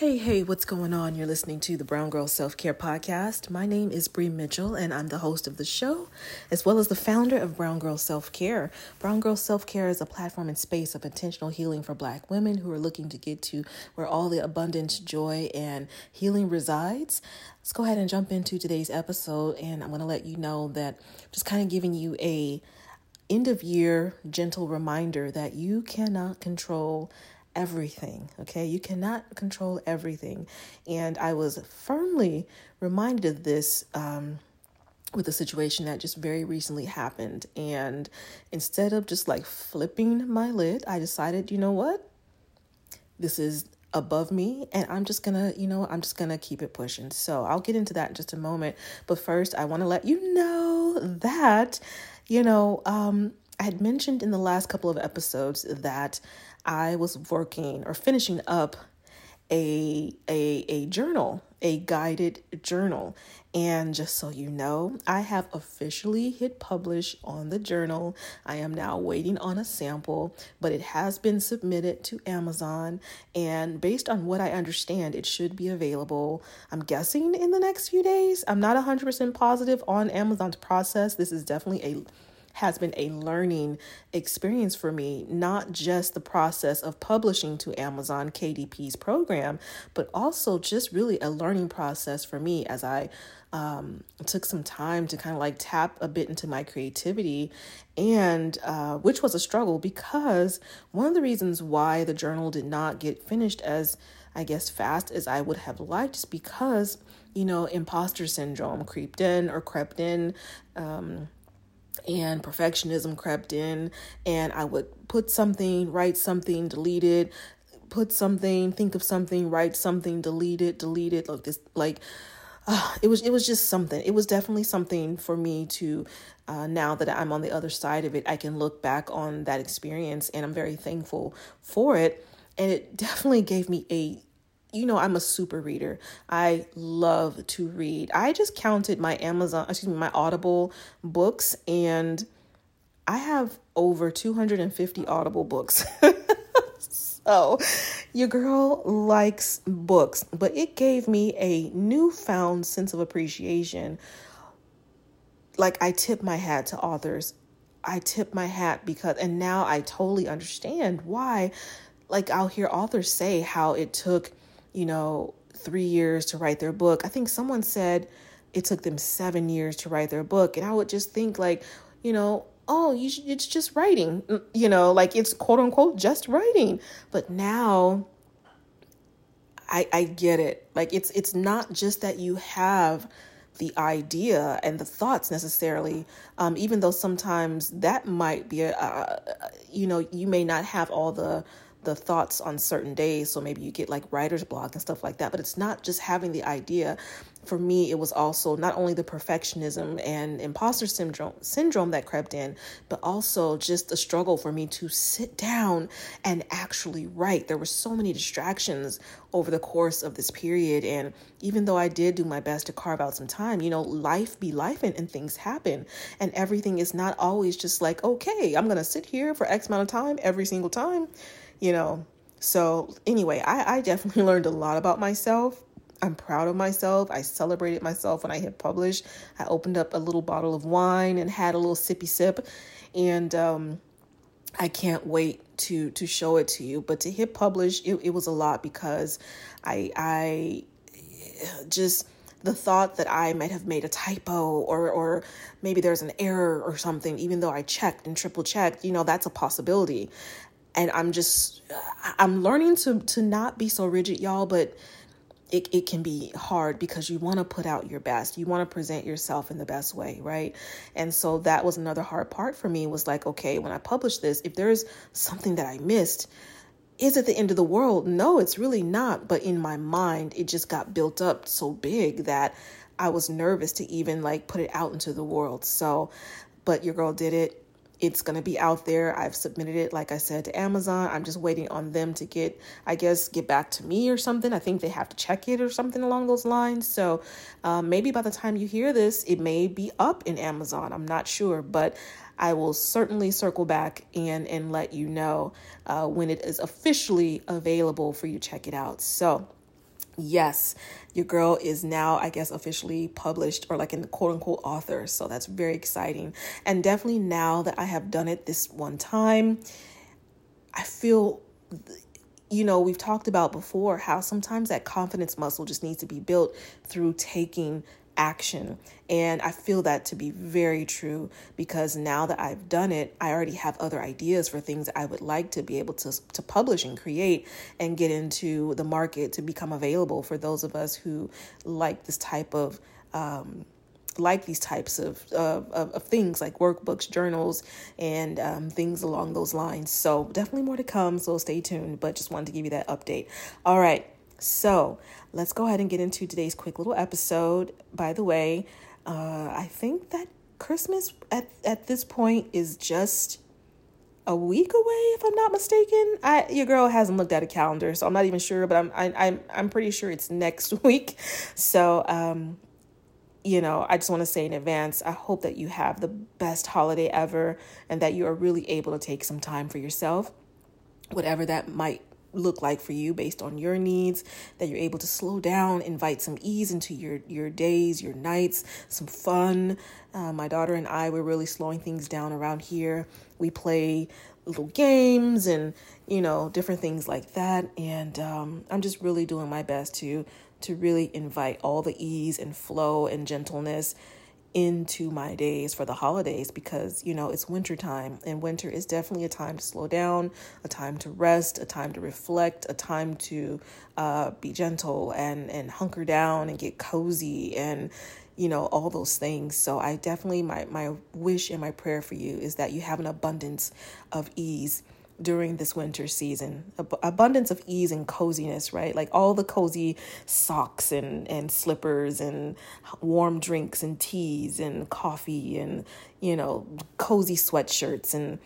Hey, hey, what's going on? You're listening to the Brown Girl Self Care Podcast. My name is Bree Mitchell, and I'm the host of the show, as well as the founder of Brown Girl Self Care. Brown Girl Self Care is a platform and space of intentional healing for Black women who are looking to get to where all the abundance, joy, and healing resides. Let's go ahead and jump into today's episode, and I'm going to let you know that just kind of giving you a end of year gentle reminder that you cannot control everything. Okay, you cannot control everything. And I was firmly reminded of this um, with a situation that just very recently happened. And instead of just like flipping my lid, I decided, you know what? This is above me and I'm just gonna, you know, I'm just gonna keep it pushing. So I'll get into that in just a moment. But first, I wanna let you know that, you know, um, I had mentioned in the last couple of episodes that I was working or finishing up a a a journal, a guided journal. And just so you know, I have officially hit publish on the journal. I am now waiting on a sample, but it has been submitted to Amazon. And based on what I understand, it should be available, I'm guessing, in the next few days. I'm not 100% positive on Amazon's process. This is definitely a has been a learning experience for me, not just the process of publishing to Amazon KDP's program, but also just really a learning process for me as I um, took some time to kind of like tap a bit into my creativity, and uh, which was a struggle because one of the reasons why the journal did not get finished as I guess fast as I would have liked is because you know imposter syndrome creeped in or crept in. Um, and perfectionism crept in and i would put something write something delete it put something think of something write something delete it delete it like this like uh, it was it was just something. It was definitely something for me to uh, now that i'm on the other side of it i can look back on that experience and i'm very thankful for it. And it definitely gave me a you know, I'm a super reader. I love to read. I just counted my Amazon, excuse me, my Audible books, and I have over 250 Audible books. so, your girl likes books, but it gave me a newfound sense of appreciation. Like, I tip my hat to authors. I tip my hat because, and now I totally understand why. Like, I'll hear authors say how it took you know, three years to write their book. I think someone said it took them seven years to write their book. And I would just think, like, you know, oh, you should, it's just writing, mm, you know, like it's quote unquote just writing. But now I, I get it. Like it's it's not just that you have the idea and the thoughts necessarily um, even though sometimes that might be a, a, you know you may not have all the the thoughts on certain days. So maybe you get like writer's block and stuff like that. But it's not just having the idea. For me, it was also not only the perfectionism and imposter syndrome syndrome that crept in, but also just the struggle for me to sit down and actually write. There were so many distractions over the course of this period. And even though I did do my best to carve out some time, you know, life be life and, and things happen. And everything is not always just like, okay, I'm gonna sit here for X amount of time every single time you know. So, anyway, I, I definitely learned a lot about myself. I'm proud of myself. I celebrated myself when I hit publish. I opened up a little bottle of wine and had a little sippy sip. And um, I can't wait to to show it to you. But to hit publish, it, it was a lot because I I just the thought that I might have made a typo or or maybe there's an error or something, even though I checked and triple checked, you know, that's a possibility and I'm just I'm learning to to not be so rigid, y'all, but it, it can be hard because you want to put out your best. You want to present yourself in the best way, right? And so that was another hard part for me was like, okay, when I publish this, if there's something that I missed, is it the end of the world? No, it's really not. But in my mind, it just got built up so big that I was nervous to even like put it out into the world. So, but your girl did it. It's going to be out there. I've submitted it, like I said, to Amazon. I'm just waiting on them to get, I guess, get back to me or something. I think they have to check it or something along those lines. So um, maybe by the time you hear this, it may be up in Amazon. I'm not sure, but I will certainly circle back and and let you know uh, when it is officially available for you to check it out. So yes, your girl is now, I guess, officially published or like in the quote unquote author. So that's very exciting. And definitely now that I have done it this one time, I feel, you know, we've talked about before how sometimes that confidence muscle just needs to be built through taking action. And I feel that to be very true because now that I've done it, I already have other ideas for things I would like to be able to, to publish and create and get into the market to become available for those of us who like this type of. Um, like these types of, of, of things like workbooks, journals, and um, things along those lines. So, definitely more to come. So, stay tuned. But just wanted to give you that update. All right. So, let's go ahead and get into today's quick little episode. By the way, uh, I think that Christmas at, at this point is just a week away, if I'm not mistaken. I your girl hasn't looked at a calendar, so I'm not even sure, but I'm I, I'm I'm pretty sure it's next week. So um, you know, I just want to say in advance, I hope that you have the best holiday ever, and that you are really able to take some time for yourself, whatever that might look like for you based on your needs that you're able to slow down invite some ease into your your days your nights some fun. Uh, my daughter and i we're really slowing things down around here. We play little games and you know different things like that. And um, i'm just really doing my best to to really invite all the ease and flow and gentleness into my days for the holidays because you know it's winter time and winter is definitely a time to slow down a time to rest a time to reflect a time to uh, be gentle and and hunker down and get cozy and you know all those things. So i definitely my my wish and my prayer for you is that you have an abundance of ease during this winter season. Ab- abundance of ease and coziness, right? Like all the cozy socks and, and slippers and warm drinks and teas and coffee and, you know, cozy sweatshirts and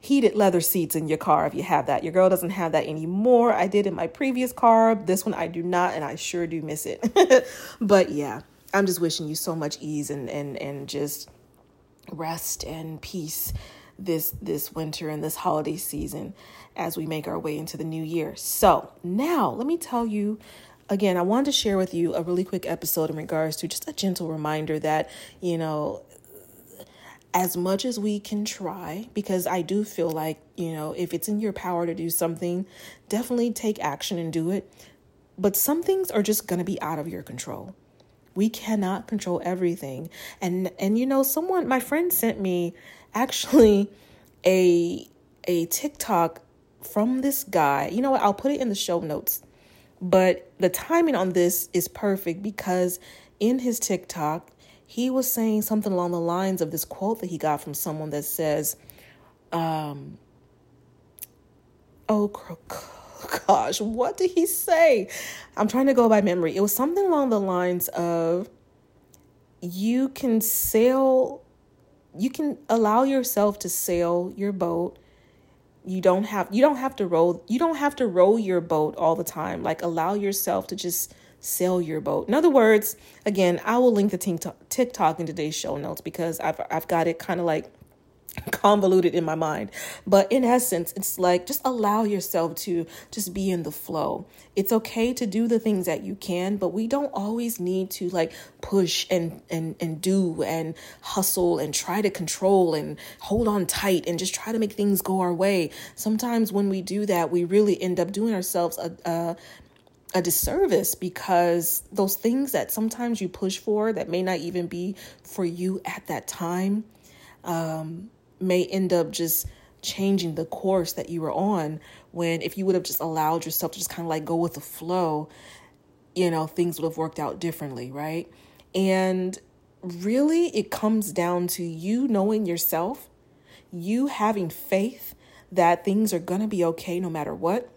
heated leather seats in your car if you have that. Your girl doesn't have that anymore. I did in my previous car. This one I do not, and I sure do miss it. but yeah, I'm just wishing you so much ease and, and, and just rest and peace this this winter and this holiday season as we make our way into the new year. So, now let me tell you again, I wanted to share with you a really quick episode in regards to just a gentle reminder that, you know, as much as we can try, because I do feel like, you know, if it's in your power to do something, definitely take action and do it. But some things are just going to be out of your control. We cannot control everything. And and you know, someone my friend sent me actually a a TikTok from this guy. You know what? I'll put it in the show notes. But the timing on this is perfect because in his TikTok, he was saying something along the lines of this quote that he got from someone that says, um, oh gosh, what did he say? I'm trying to go by memory. It was something along the lines of, you can sail you can allow yourself to sail your boat. You don't have you don't have to row you don't have to row your boat all the time. Like allow yourself to just sail your boat. In other words again i will link the tiktok, TikTok in today's show notes because i've, I've got it kind of like convoluted in my mind. But in essence, it's like just allow yourself to just be in the flow. It's okay to do the things that you can, but we don't always need to like push and and and do and hustle and try to control and hold on tight and just try to make things go our way. Sometimes when we do that, we really end up doing ourselves a, a a disservice because those things that sometimes you push for that may not even be for you at that time um, may end up just changing the course that you were on when if you would have just allowed yourself to just kind of like go with the flow you know things would have worked out differently right? And really it comes down to you knowing yourself you having faith that things are going to be okay no matter what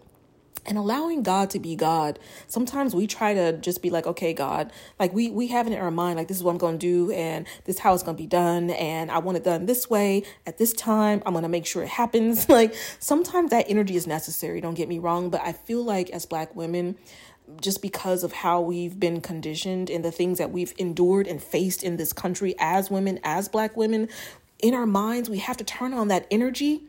and allowing God to be God. Sometimes we try to just be like, okay, God, like we we have it in our mind, like this is what I'm going to do, and this is how it's going to be done, and I want it done this way at this time. I'm going to make sure it happens. Like sometimes that energy is necessary. Don't get me wrong, but I feel like as Black women. Just because of how we've been conditioned and the things that we've endured and faced in this country as women, as Black women, in our minds, we have to turn on that energy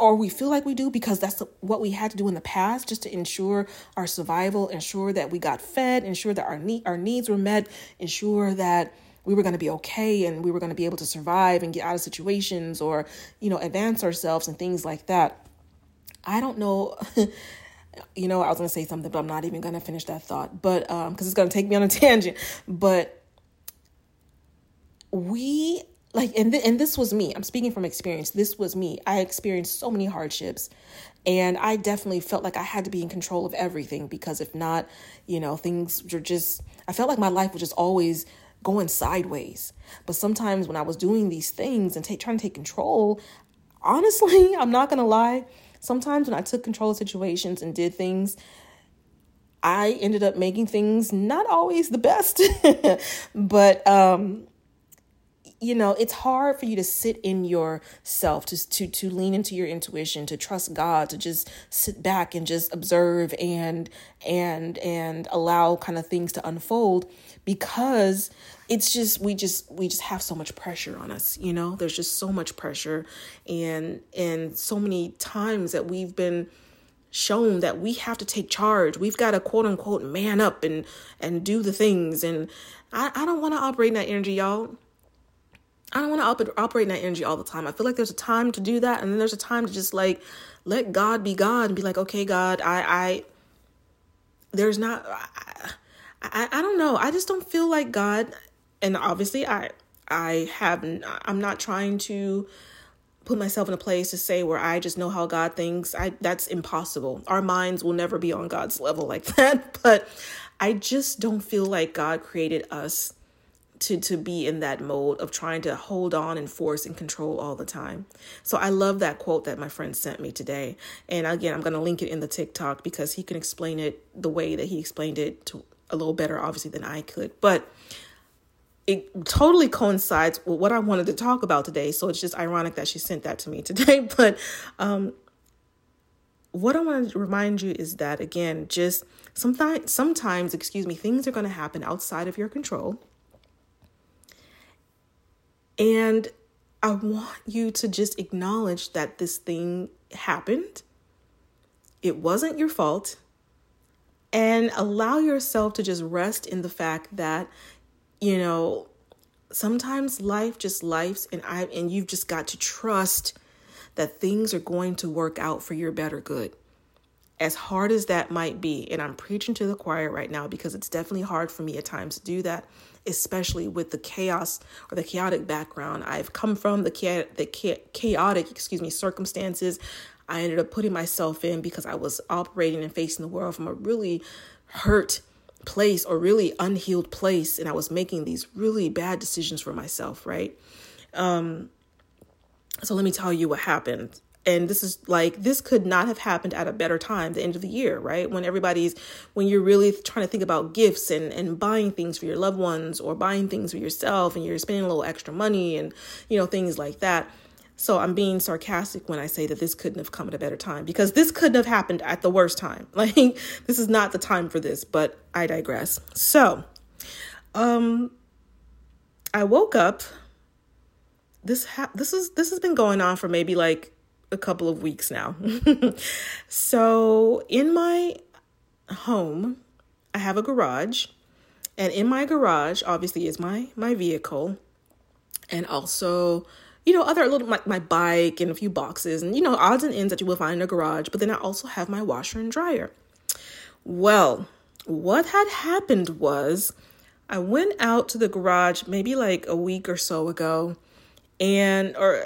or we feel like we do because that's what we had to do in the past just to ensure our survival, ensure that we got fed, ensure that our need our needs were met, ensure that we were going to be okay and we were going to be able to survive and get out of situations or you know advance ourselves and things like that. I don't know you know, I was going to say something but I'm not even going to finish that thought. But um cuz it's going to take me on a tangent, but we like and th- and this was me. I'm speaking from experience. This was me. I experienced so many hardships and i definitely felt like i had to be in control of everything because if not you know things were just i felt like my life was just always going sideways. But sometimes when i was doing these things and trying to take control honestly i'm not gonna lie sometimes when i took control of situations and did things i ended up making things not always the best. But um you know it's hard for you to sit in yourself to to to lean into your intuition to trust god to just sit back and just observe and and and allow kind of things to unfold because it's just we just we just have so much pressure on us you know? There's just so much pressure and and so many times that we've been shown that we have to take charge. We've got to quote unquote man up and and do the things and i, I don't want to operate in that energy y'all I don't want to op- operate in that energy all the time. I feel like there's a time to do that, and then there's a time to just like let God be God and be like, okay, God, I, I, there's not, I, I, I don't know. I just don't feel like God, and obviously, I, I have, I'm not trying to put myself in a place to say where I just know how God thinks. I that's impossible. Our minds will never be on God's level like that. But I just don't feel like God created us to to be in that mode of trying to hold on and force and control all the time. So I love that quote that my friend sent me today. And again, I'm going to link it in the TikTok because he can explain it the way that he explained it to a little better obviously than I could. But it totally coincides with what I wanted to talk about today. So it's just ironic that she sent that to me today, but um what I want to remind you is that again, just sometimes sometimes, excuse me, things are going to happen outside of your control and I want you to just acknowledge that this thing happened. It wasn't your fault. And allow yourself to just rest in the fact that, you know, sometimes life just lives and I and you've just got to trust that things are going to work out for your better good. As hard as that might be, and I'm preaching to the choir right now because it's definitely hard for me at times to do that especially with the chaos or the chaotic background I've come from, the cha- the cha- chaotic, excuse me, circumstances I ended up putting myself in because I was operating and facing the world from a really hurt place or really unhealed place and I was making these really bad decisions for myself, right? Um so let me tell you what happened and this is like this could not have happened at a better time the end of the year right? When everybody's when you're really trying to think about gifts and and buying things for your loved ones or buying things for yourself and you're spending a little extra money and you know things like that. So i'm being sarcastic when i say that this couldn't have come at a better time because this couldn't have happened at the worst time. Like this is not the time for this but i digress. So um i woke up. This ha- this is this has been going on for maybe like a couple of weeks now. so, in my home, I have a garage, and in my garage, obviously, is my my vehicle, and also, you know, other little my, my bike and a few boxes, and you know, odds and ends that you will find in a garage. But then I also have my washer and dryer. Well, what had happened was I went out to the garage maybe like a week or so ago, and or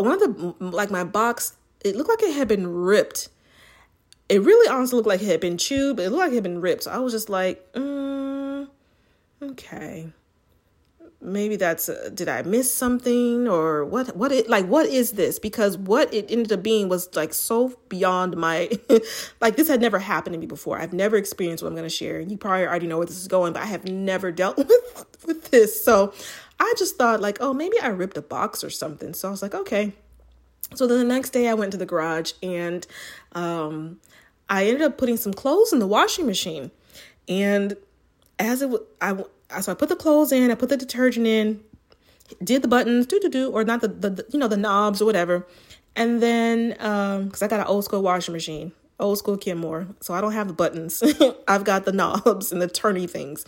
one of the like my box it looked like it had been ripped. It really honestly looked like it had been chewed but it looked like it had been ripped. So i was just like mm, okay. Maybe that's uh, did i miss something or what what it like what is this? Because what it ended up being was like so beyond my like this had never happened to me before. I've never experienced what i'm going to share. You probably already know where this is going but i have never dealt with with this. So I just thought, like, oh, maybe I ripped a box or something. So I was like, okay. So then the next day I went to the garage and um, I ended up putting some clothes in the washing machine. And as it, I, so I put the clothes in, I put the detergent in, did the buttons, do do do, or not the, the, you know, the knobs or whatever. And then, because um, I got an old school washing machine, old school Kenmore, so I don't have the buttons. I've got the knobs and the turny things.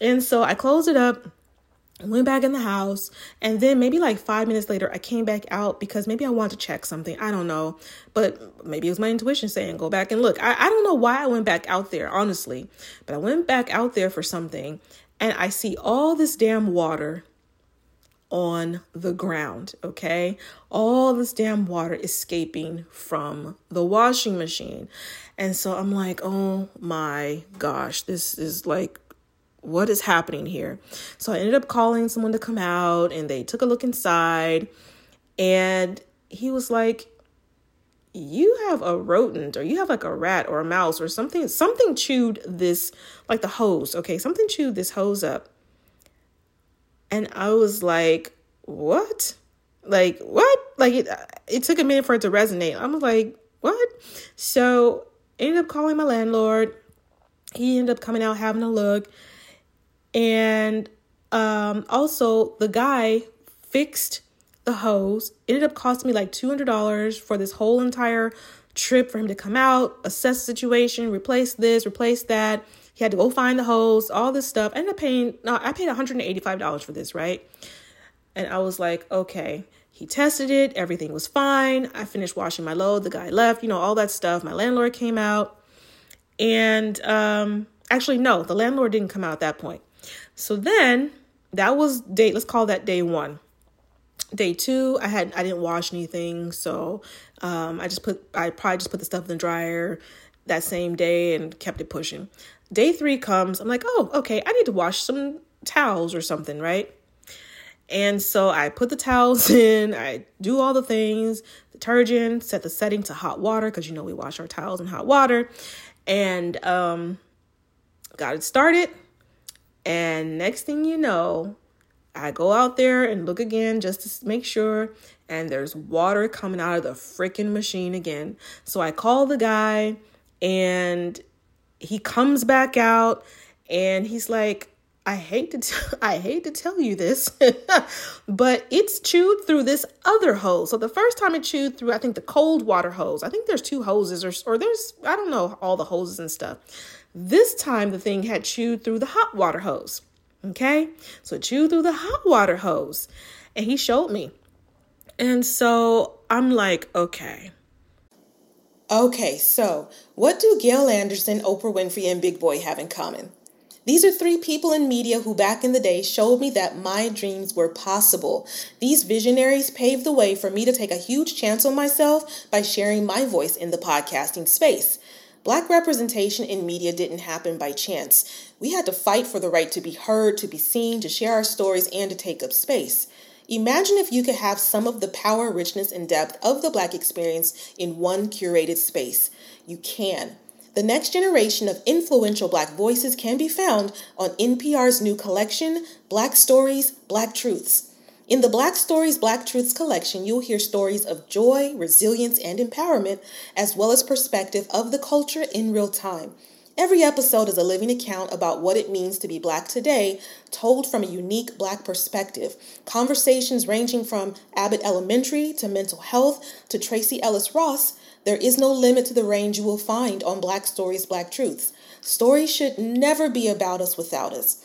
And so I closed it up went back in the house and then maybe like five minutes later i came back out because maybe i wanted to check something. I don't know. But maybe it was my intuition saying go back and look. I, I don't know why i went back out there honestly. But i went back out there for something and i see all this damn water on the ground okay? All this damn water escaping from the washing machine. And so i'm like oh my gosh this is like what is happening here? So I ended up calling someone to come out and they took a look inside and he was like, you have a rodent or you have like a rat or a mouse or something something chewed this like the hose okay? Something chewed this hose up. And i was like what? Like what? Like it, it took a minute for it to resonate. I was like what? So ended up calling my landlord. He ended up coming out having a look and um, also, the guy fixed the hose. It ended up costing me like $200 for this whole entire trip for him to come out, assess the situation, replace this, replace that. He had to go find the hose, all this stuff. I ended up paying, no, I paid $185 for this, right? And I was like, okay. He tested it, everything was fine. I finished washing my load, the guy left, you know, all that stuff. My landlord came out. And um, actually, no, the landlord didn't come out at that point. So then that was day, let's call that day one. Day two, I had I didn't wash anything, so um, I just put I probably just put the stuff in the dryer that same day and kept it pushing. Day three comes, I'm like, oh, okay, I need to wash some towels or something, right? And so I put the towels in, I do all the things, detergent, set the setting to hot water because you know we wash our towels in hot water, and um, got it started. And next thing you know, I go out there and look again just to make sure, and there's water coming out of the freaking machine again. So I call the guy, and he comes back out, and he's like, I hate to t- I hate to tell you this, but it's chewed through this other hose. So the first time it chewed through, I think the cold water hose. I think there's two hoses, or or there's I don't know all the hoses and stuff. This time the thing had chewed through the hot water hose. Okay, so it chewed through the hot water hose, and he showed me. And so I'm like, okay. Okay, so what do Gail Anderson, Oprah Winfrey, and Big Boy have in common? These are three people in media who back in the day showed me that my dreams were possible. These visionaries paved the way for me to take a huge chance on myself by sharing my voice in the podcasting space. Black representation in media didn't happen by chance. We had to fight for the right to be heard, to be seen, to share our stories, and to take up space. Imagine if you could have some of the power, richness, and depth of the Black experience in one curated space. You can. The next generation of influential Black voices can be found on NPR's new collection, Black Stories, Black Truths. In the Black Stories, Black Truths collection, you'll hear stories of joy, resilience, and empowerment, as well as perspective of the culture in real time. Every episode is a living account about what it means to be Black today, told from a unique Black perspective. Conversations ranging from Abbott Elementary to mental health to Tracee Ellis Ross. There is no limit to the range you will find on Black Stories, Black Truths. Stories should never be about us without us.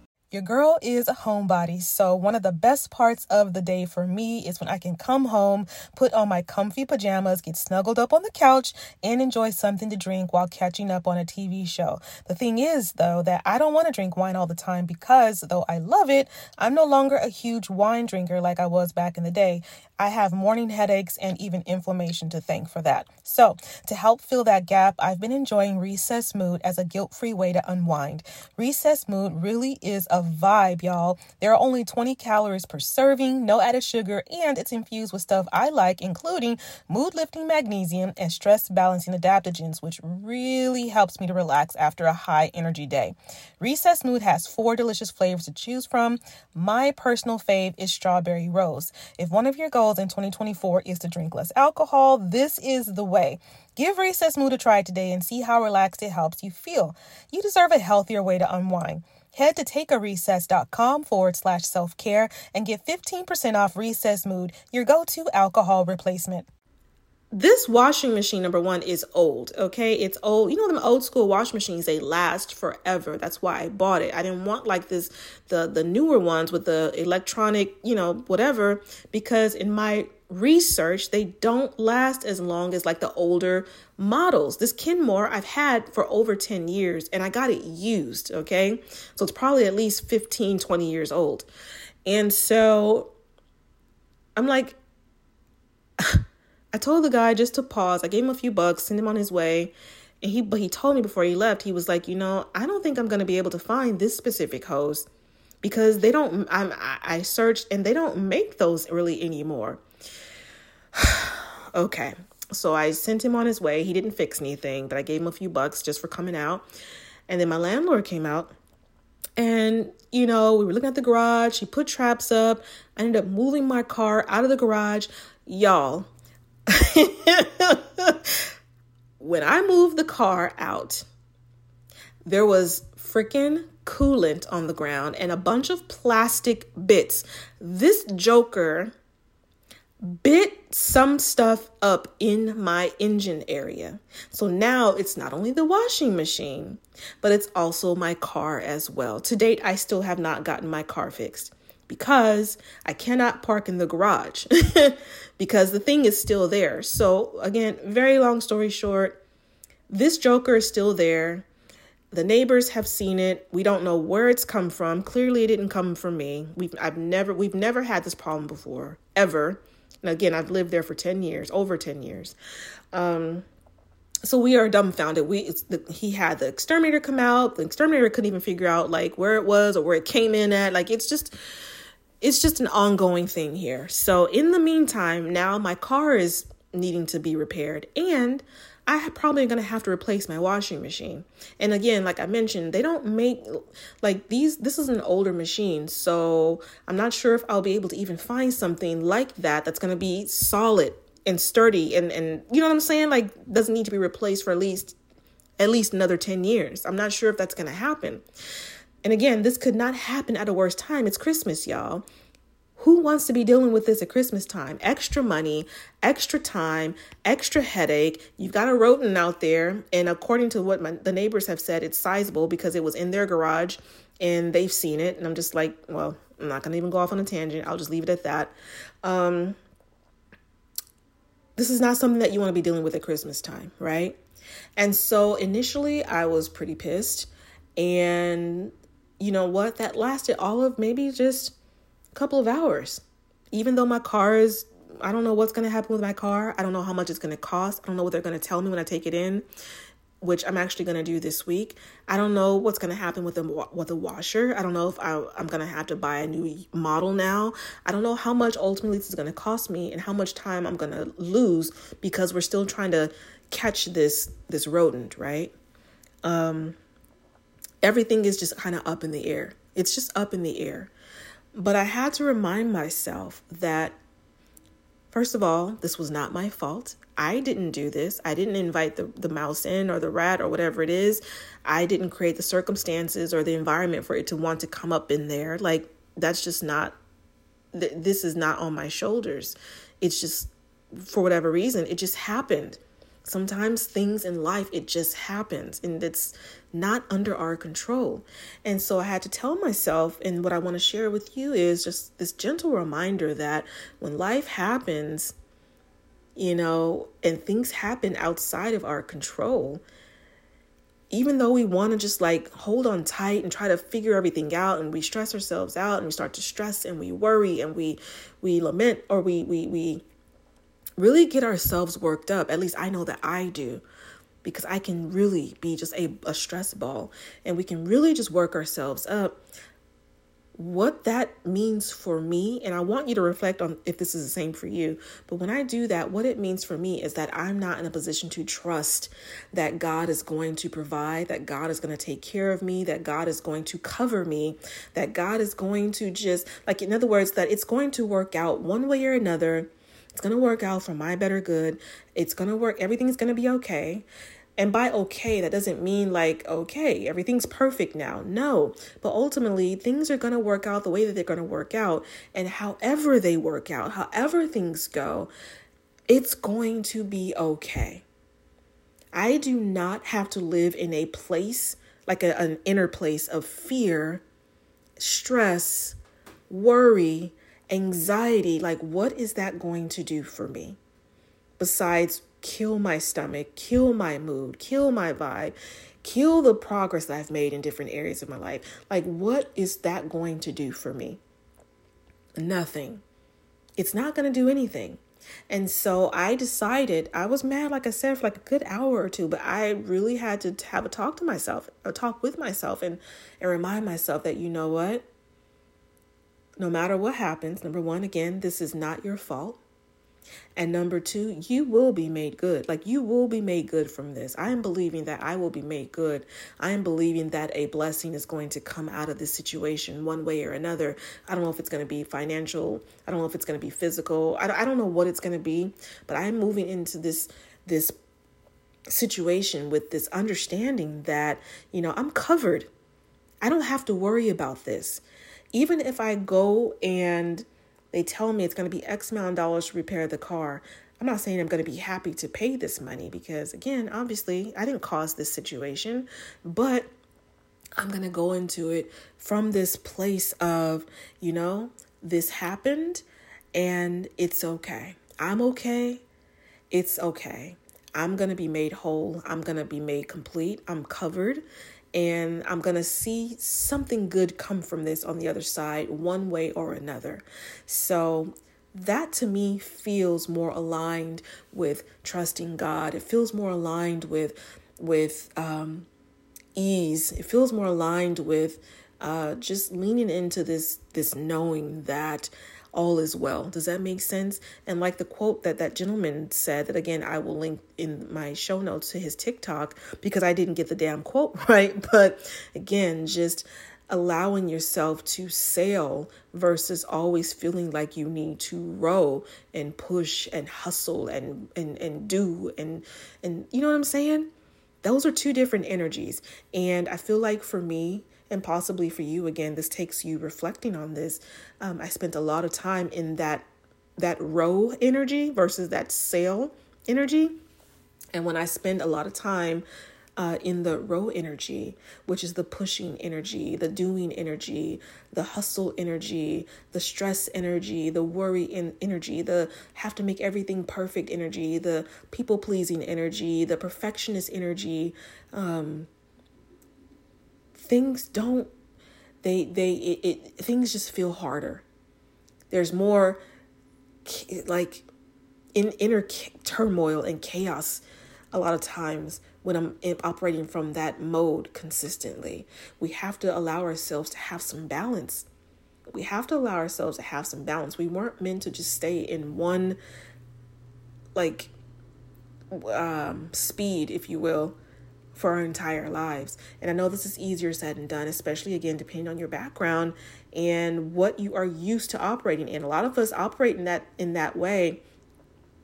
Your girl is a homebody, so one of the best parts of the day for me is when I can come home, put on my comfy pajamas, get snuggled up on the couch, and enjoy something to drink while catching up on a TV show. The thing is, though, that I don't want to drink wine all the time because, though I love it, I'm no longer a huge wine drinker like I was back in the day. I have morning headaches and even inflammation to thank for that. So, to help fill that gap, I've been enjoying Recess Mood as a guilt free way to unwind. Recess Mood really is a vibe, y'all. There are only 20 calories per serving, no added sugar, and it's infused with stuff I like, including mood lifting magnesium and stress balancing adaptogens, which really helps me to relax after a high energy day. Recess Mood has four delicious flavors to choose from. My personal fave is strawberry rose. If one of your goals goals in 2024 is to drink less alcohol, this is the way. Give Recess Mood a try today and see how relaxed it helps you feel. You deserve a healthier way to unwind. Head to takearecess.com forward slash self care and get 15% off Recess Mood, your go to alcohol replacement this washing machine number one is old okay? It's old you know them old school washing machines they last forever. That's why i bought it. I didn't want like this the the newer ones with the electronic you know whatever because in my research they don't last as long as like the older models. This kenmore i've had for over 10 years and i got it used okay? So it's probably at least 15 20 years old. And so i'm like I told the guy just to pause. I gave him a few bucks, send him on his way. And he but he told me before he left, he was like, you know, I don't think I'm gonna be able to find this specific hose because they don't I'm I searched and they don't make those really anymore. okay. So I sent him on his way. He didn't fix anything, but I gave him a few bucks just for coming out. And then my landlord came out and, you know, we were looking at the garage. He put traps up. I ended up moving my car out of the garage. Y'all, when I moved the car out, there was freaking coolant on the ground and a bunch of plastic bits. This joker bit some stuff up in my engine area. So now it's not only the washing machine, but it's also my car as well. To date, I still have not gotten my car fixed because I cannot park in the garage because the thing is still there. So, again, very long story short, this Joker is still there. The neighbors have seen it. We don't know where it's come from. Clearly, it didn't come from me. We've I've never we've never had this problem before ever. And again, I've lived there for ten years, over ten years. Um, so we are dumbfounded. We the, he had the exterminator come out. The exterminator couldn't even figure out like where it was or where it came in at. Like it's just it's just an ongoing thing here. So in the meantime, now my car is needing to be repaired and I probably going to have to replace my washing machine. And again, like I mentioned, they don't make like these this is an older machine, so I'm not sure if I'll be able to even find something like that that's going to be solid and sturdy and and you know what I'm saying? Like doesn't need to be replaced for at least at least another 10 years. I'm not sure if that's going to happen. And again, this could not happen at a worse time. It's Christmas, y'all. Who wants to be dealing with this at Christmas time? Extra money, extra time, extra headache. You've got a rodent out there, and according to what my, the neighbors have said, it's sizable because it was in their garage and they've seen it. And I'm just like, well, I'm not going to even go off on a tangent. I'll just leave it at that. Um, this is not something that you want to be dealing with at Christmas time, right? And so initially, I was pretty pissed. And you know what? That lasted all of maybe just a couple of hours. Even though my car is, I don't know what's going to happen with my car. I don't know how much it's going to cost. I don't know what they're going to tell me when I take it in, which I'm actually going to do this week. I don't know what's going to happen with the with the washer. I don't know if I, I'm going to have to buy a new model now. I don't know how much ultimately this is going to cost me and how much time I'm going to lose because we're still trying to catch this this rodent, right? Um everything is just kind of up in the air. It's just up in the air. But I had to remind myself that, first of all, this was not my fault. I didn't do this. I didn't invite the, the mouse in or the rat or whatever it is. I didn't create the circumstances or the environment for it to want to come up in there. Like, that's just not, th- this is not on my shoulders. It's just, for whatever reason, it just happened. Sometimes things in life, it just happens and it's not under our control. And so I had to tell myself, and what I want to share with you is just this gentle reminder that when life happens, you know, and things happen outside of our control, even though we want to just like hold on tight and try to figure everything out and we stress ourselves out and we start to stress and we worry and we we lament or we we we really get ourselves worked up. At least I know that I do because I can really be just a, a stress ball and we can really just work ourselves up. What that means for me, and I want you to reflect on if this is the same for you, but when I do that, what it means for me is that I'm not in a position to trust that God is going to provide, that God is going to take care of me, that God is going to cover me, that God is going to just, like, in other words, that it's going to work out one way or another it's going to work out for my better good. It's going to work. Everything's going to be okay. And by okay, that doesn't mean like, okay, everything's perfect now. No. But ultimately, things are going to work out the way that they're going to work out. And however they work out, however things go, it's going to be okay. I do not have to live in a place, like a, an inner place of fear, stress, worry, anxiety, like what is that going to do for me? Besides kill my stomach, kill my mood, kill my vibe, kill the progress that I've made in different areas of my life. Like what is that going to do for me? Nothing. It's not going to do anything. And so I decided, I was mad, like I said, for like a good hour or two, but I really had to have a talk to myself, a talk with myself, and, and remind myself that, you know what? No matter what happens, number one, again, this is not your fault. And number two, you will be made good. Like you will be made good from this. I am believing that I will be made good. I am believing that a blessing is going to come out of this situation one way or another. I don't know if it's going to be financial. I don't know if it's going to be physical. I, don't know what it's going to be, but I'm moving into this, this situation with this understanding that, you know, I'm covered. I don't have to worry about this even if I go and they tell me it's going to be X amount of dollars to repair the car, I'm not saying I'm going to be happy to pay this money because, again, obviously, I didn't cause this situation, but I'm going to go into it from this place of, you know, this happened and it's okay. I'm okay. It's okay. I'm going to be made whole. I'm going to be made complete. I'm covered and I'm going to see something good come from this on the other side, one way or another. So, that to me feels more aligned with trusting God. It feels more aligned with with um, ease. It feels more aligned with uh, just leaning into this this knowing that all is well. Does that make sense? And like the quote that that gentleman said, that again, I will link in my show notes to his TikTok because I didn't get the damn quote right. But again, just allowing yourself to sail versus always feeling like you need to row and push and hustle and and and do and and you know what I'm saying? Those are two different energies. And I feel like for me, and possibly for you again this takes you reflecting on this um, i spent a lot of time in that that row energy versus that sail energy and when i spend a lot of time uh, in the row energy, which is the pushing energy, the doing energy, the hustle energy, the stress energy, the worry in energy, the have to make everything perfect energy, the people pleasing energy, the perfectionist energy. Um, things don't they they it, it things just feel harder there's more like in inner turmoil and chaos a lot of times when I'm operating from that mode consistently. We have to allow ourselves to have some balance. We have to allow ourselves to have some balance. We weren't meant to just stay in one like um speed, if you will, for our entire lives. And I know this is easier said than done, especially again, depending on your background and what you are used to operating in. A lot of us operate in that in that way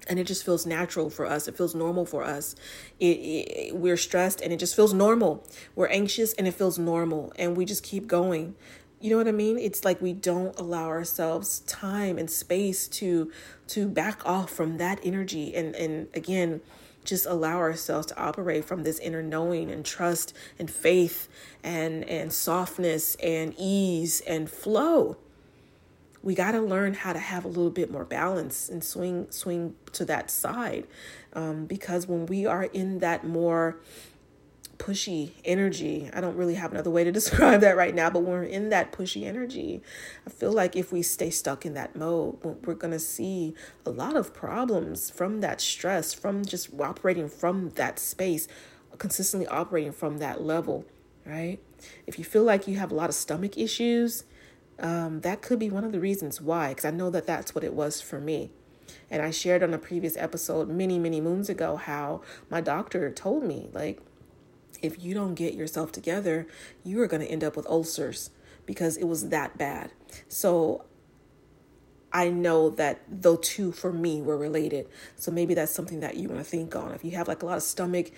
and it just feels natural for us. It feels normal for us. It, it, we're stressed and it just feels normal. We're anxious and it feels normal, and we just keep going. You know what I mean? It's like we don't allow ourselves time and space to to back off from that energy and and again just allow ourselves to operate from this inner knowing and trust and faith and and softness and ease and flow we got to learn how to have a little bit more balance and swing swing to that side um, because when we are in that more pushy energy i don't really have another way to describe that right now but when we're in that pushy energy i feel like if we stay stuck in that mode we're going to see a lot of problems from that stress from just operating from that space consistently operating from that level right if you feel like you have a lot of stomach issues um, that could be one of the reasons why, because I know that that's what it was for me. And I shared on a previous episode many, many moons ago how my doctor told me, like, if you don't get yourself together, you are going to end up with ulcers because it was that bad. So I know that the two for me were related. So maybe that's something that you want to think on. If you have like a lot of stomach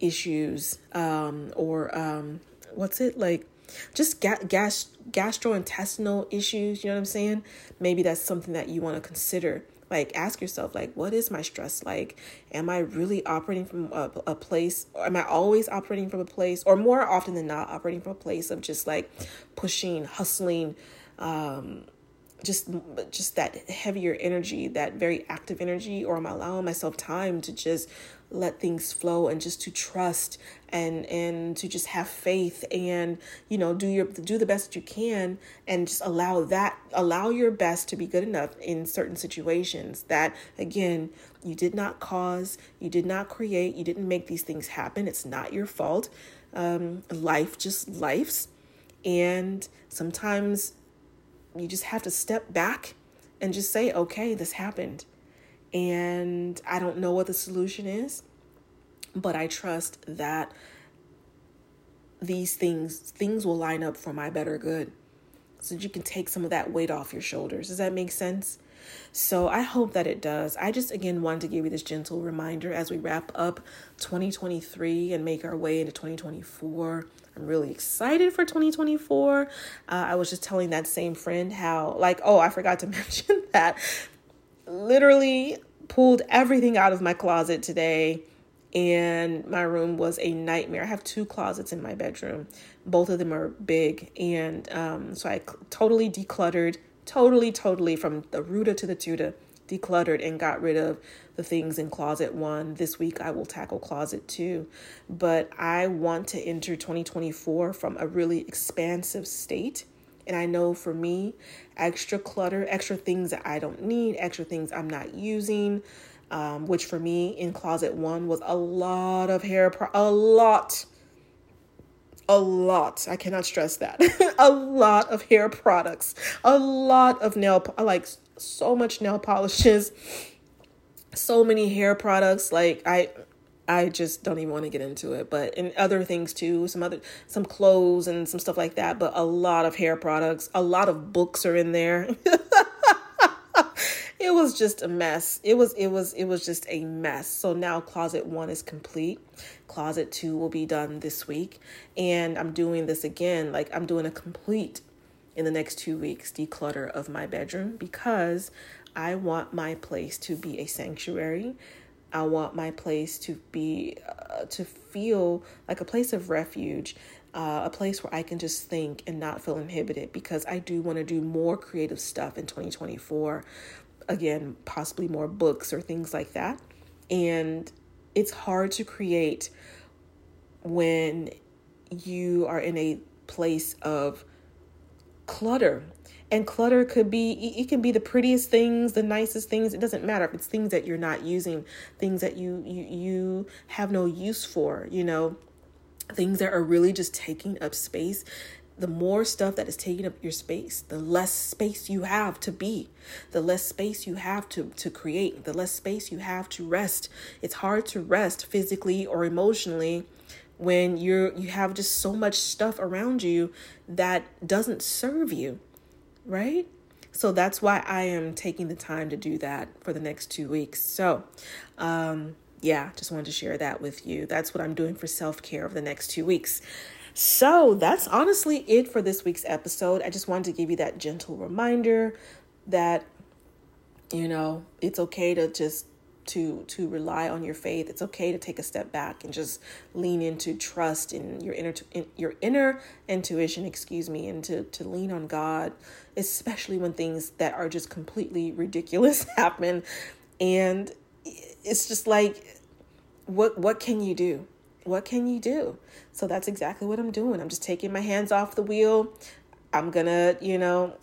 issues um, or um, what's it like just ga- gas gastrointestinal issues you know what i'm saying maybe that's something that you want to consider like ask yourself like what is my stress like? Am i really operating from a, a place or am i always operating from a place or more often than not operating from a place of just like pushing hustling um just just that heavier energy that very active energy? Or am i allowing myself time to just let things flow and just to trust and and to just have faith and you know do your do the best you can and just allow that allow your best to be good enough in certain situations that again you did not cause you did not create you didn't make these things happen. It's not your fault. Um life just life's. And sometimes you just have to step back and just say okay this happened and I don't know what the solution is, but I trust that these things things will line up for my better good so you can take some of that weight off your shoulders. Does that make sense? So I hope that it does. I just again wanted to give you this gentle reminder as we wrap up 2023 and make our way into 2024. I'm really excited for 2024. Uh, I was just telling that same friend how, like, oh, I forgot to mention that literally pulled everything out of my closet today and my room was a nightmare. I have two closets in my bedroom. Both of them are big and um, so I totally decluttered, totally totally from the rooter to the tutor, decluttered and got rid of the things in closet 1. This week I will tackle closet 2. But I want to enter 2024 from a really expansive state and I know for me, extra clutter, extra things that I don't need, extra things I'm not using, um, which for me in closet one was a lot of hair, pro- a lot, a lot. I cannot stress that. a lot of hair products, a lot of nail, like so much nail polishes, so many hair products. Like I, I just don't even want to get into it. But in other things too, some other some clothes and some stuff like that, but a lot of hair products, a lot of books are in there. it was just a mess. It was it was it was just a mess. So now closet 1 is complete. Closet 2 will be done this week, and I'm doing this again like I'm doing a complete in the next 2 weeks declutter of my bedroom because I want my place to be a sanctuary I want my place to be, uh, to feel like a place of refuge, uh, a place where I can just think and not feel inhibited because I do want to do more creative stuff in 2024. Again, possibly more books or things like that. And it's hard to create when you are in a place of clutter and clutter could be it can be the prettiest things the nicest things. It doesn't matter if it's things that you're not using things that you you, you have no use for you know? Things that are really just taking up space. The more stuff that is taking up your space the less space you have to be. The less space you have to to create. The less space you have to rest. It's hard to rest physically or emotionally when you're you have just so much stuff around you that doesn't serve you right? So that's why I am taking the time to do that for the next two weeks. So, um, yeah, just wanted to share that with you. That's what I'm doing for self care over the next two weeks. So that's honestly it for this week's episode. I just wanted to give you that gentle reminder that, you know, it's okay to just to to rely on your faith. It's okay to take a step back and just lean into trust in your inner in your inner intuition, excuse me, and to to lean on God, especially when things that are just completely ridiculous happen and it's just like what what can you do? What can you do? So that's exactly what I'm doing. I'm just taking my hands off the wheel. I'm going to, you know,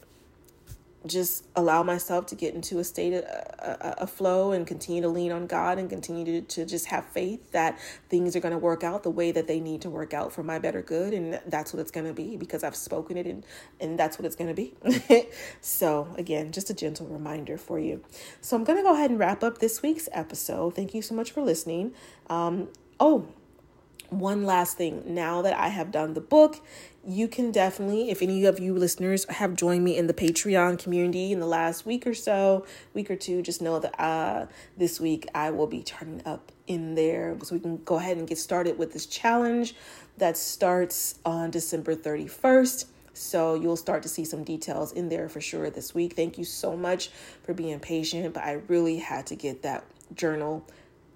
just allow myself to get into a state of a, a, flow and continue to lean on God and continue to, to just have faith that things are going to work out the way that they need to work out for my better good. And that's what it's going to be because I've spoken it and, and that's what it's going to be. so, again, just a gentle reminder for you. So, I'm going to go ahead and wrap up this week's episode. Thank you so much for listening. Um, oh, one last thing now that I have done the book, you can definitely, if any of you listeners have joined me in the Patreon community in the last week or so, week or two, just know that uh, this week I will be turning up in there so we can go ahead and get started with this challenge that starts on December 31st. So you'll start to see some details in there for sure this week. Thank you so much for being patient, but I really had to get that journal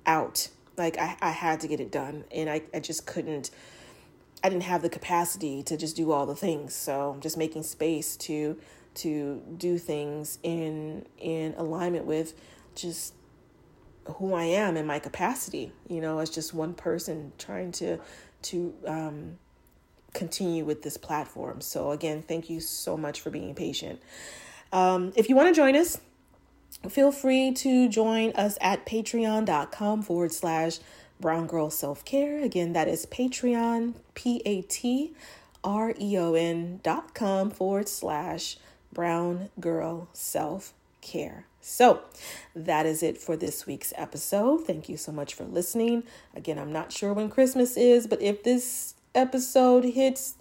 out like I, I had to get it done and I, I just couldn't I didn't have the capacity to just do all the things. So just making space to to do things in in alignment with just who I am and my capacity, you know, as just one person trying to to um continue with this platform. So again, thank you so much for being patient. Um, if you want to join us, feel free to join us at patreon.com forward slash brown girl self care. Again, that is Patreon, P A T R E O N dot com forward slash brown girl self care. So that is it for this week's episode. Thank you so much for listening. Again, I'm not sure when Christmas is, but if this episode hits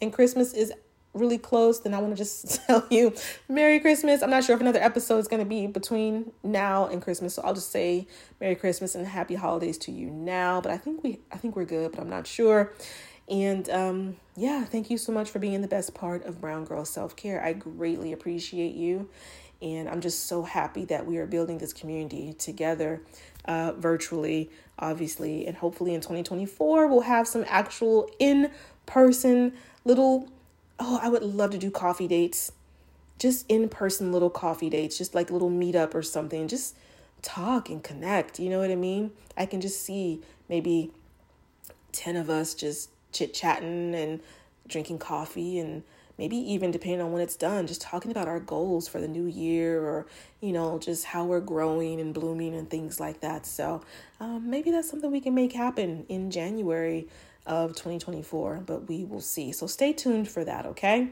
and Christmas is really close, then I want to just tell you Merry Christmas. I'm not sure if another episode is going to be between now and Christmas, so I'll just say Merry Christmas and Happy Holidays to you now. But I think we, I think we're good, but I'm not sure. And um, yeah, thank you so much for being the best part of Brown Girl Self Care. I greatly appreciate you. And I'm just so happy that we are building this community together uh, virtually, obviously. And hopefully in 2024, we'll have some actual in person little oh, I would love to do coffee dates, just in person little coffee dates, just like a little meetup or something. Just talk and connect. You know what I mean? I can just see maybe 10 of us just chit chatting and drinking coffee and maybe even depending on when it's done, just talking about our goals for the new year or, you know, just how we're growing and blooming and things like that. So um, maybe that's something we can make happen in January of 2024, but we will see. So stay tuned for that, okay?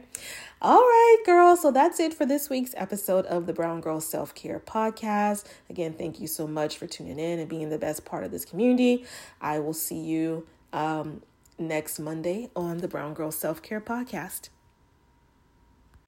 All right, girls. So that's it for this week's episode of the Brown Girl Self Care Podcast. Again, thank you so much for tuning in and being the best part of this community. I will see you um, next Monday on the Brown Girl Self Care Podcast.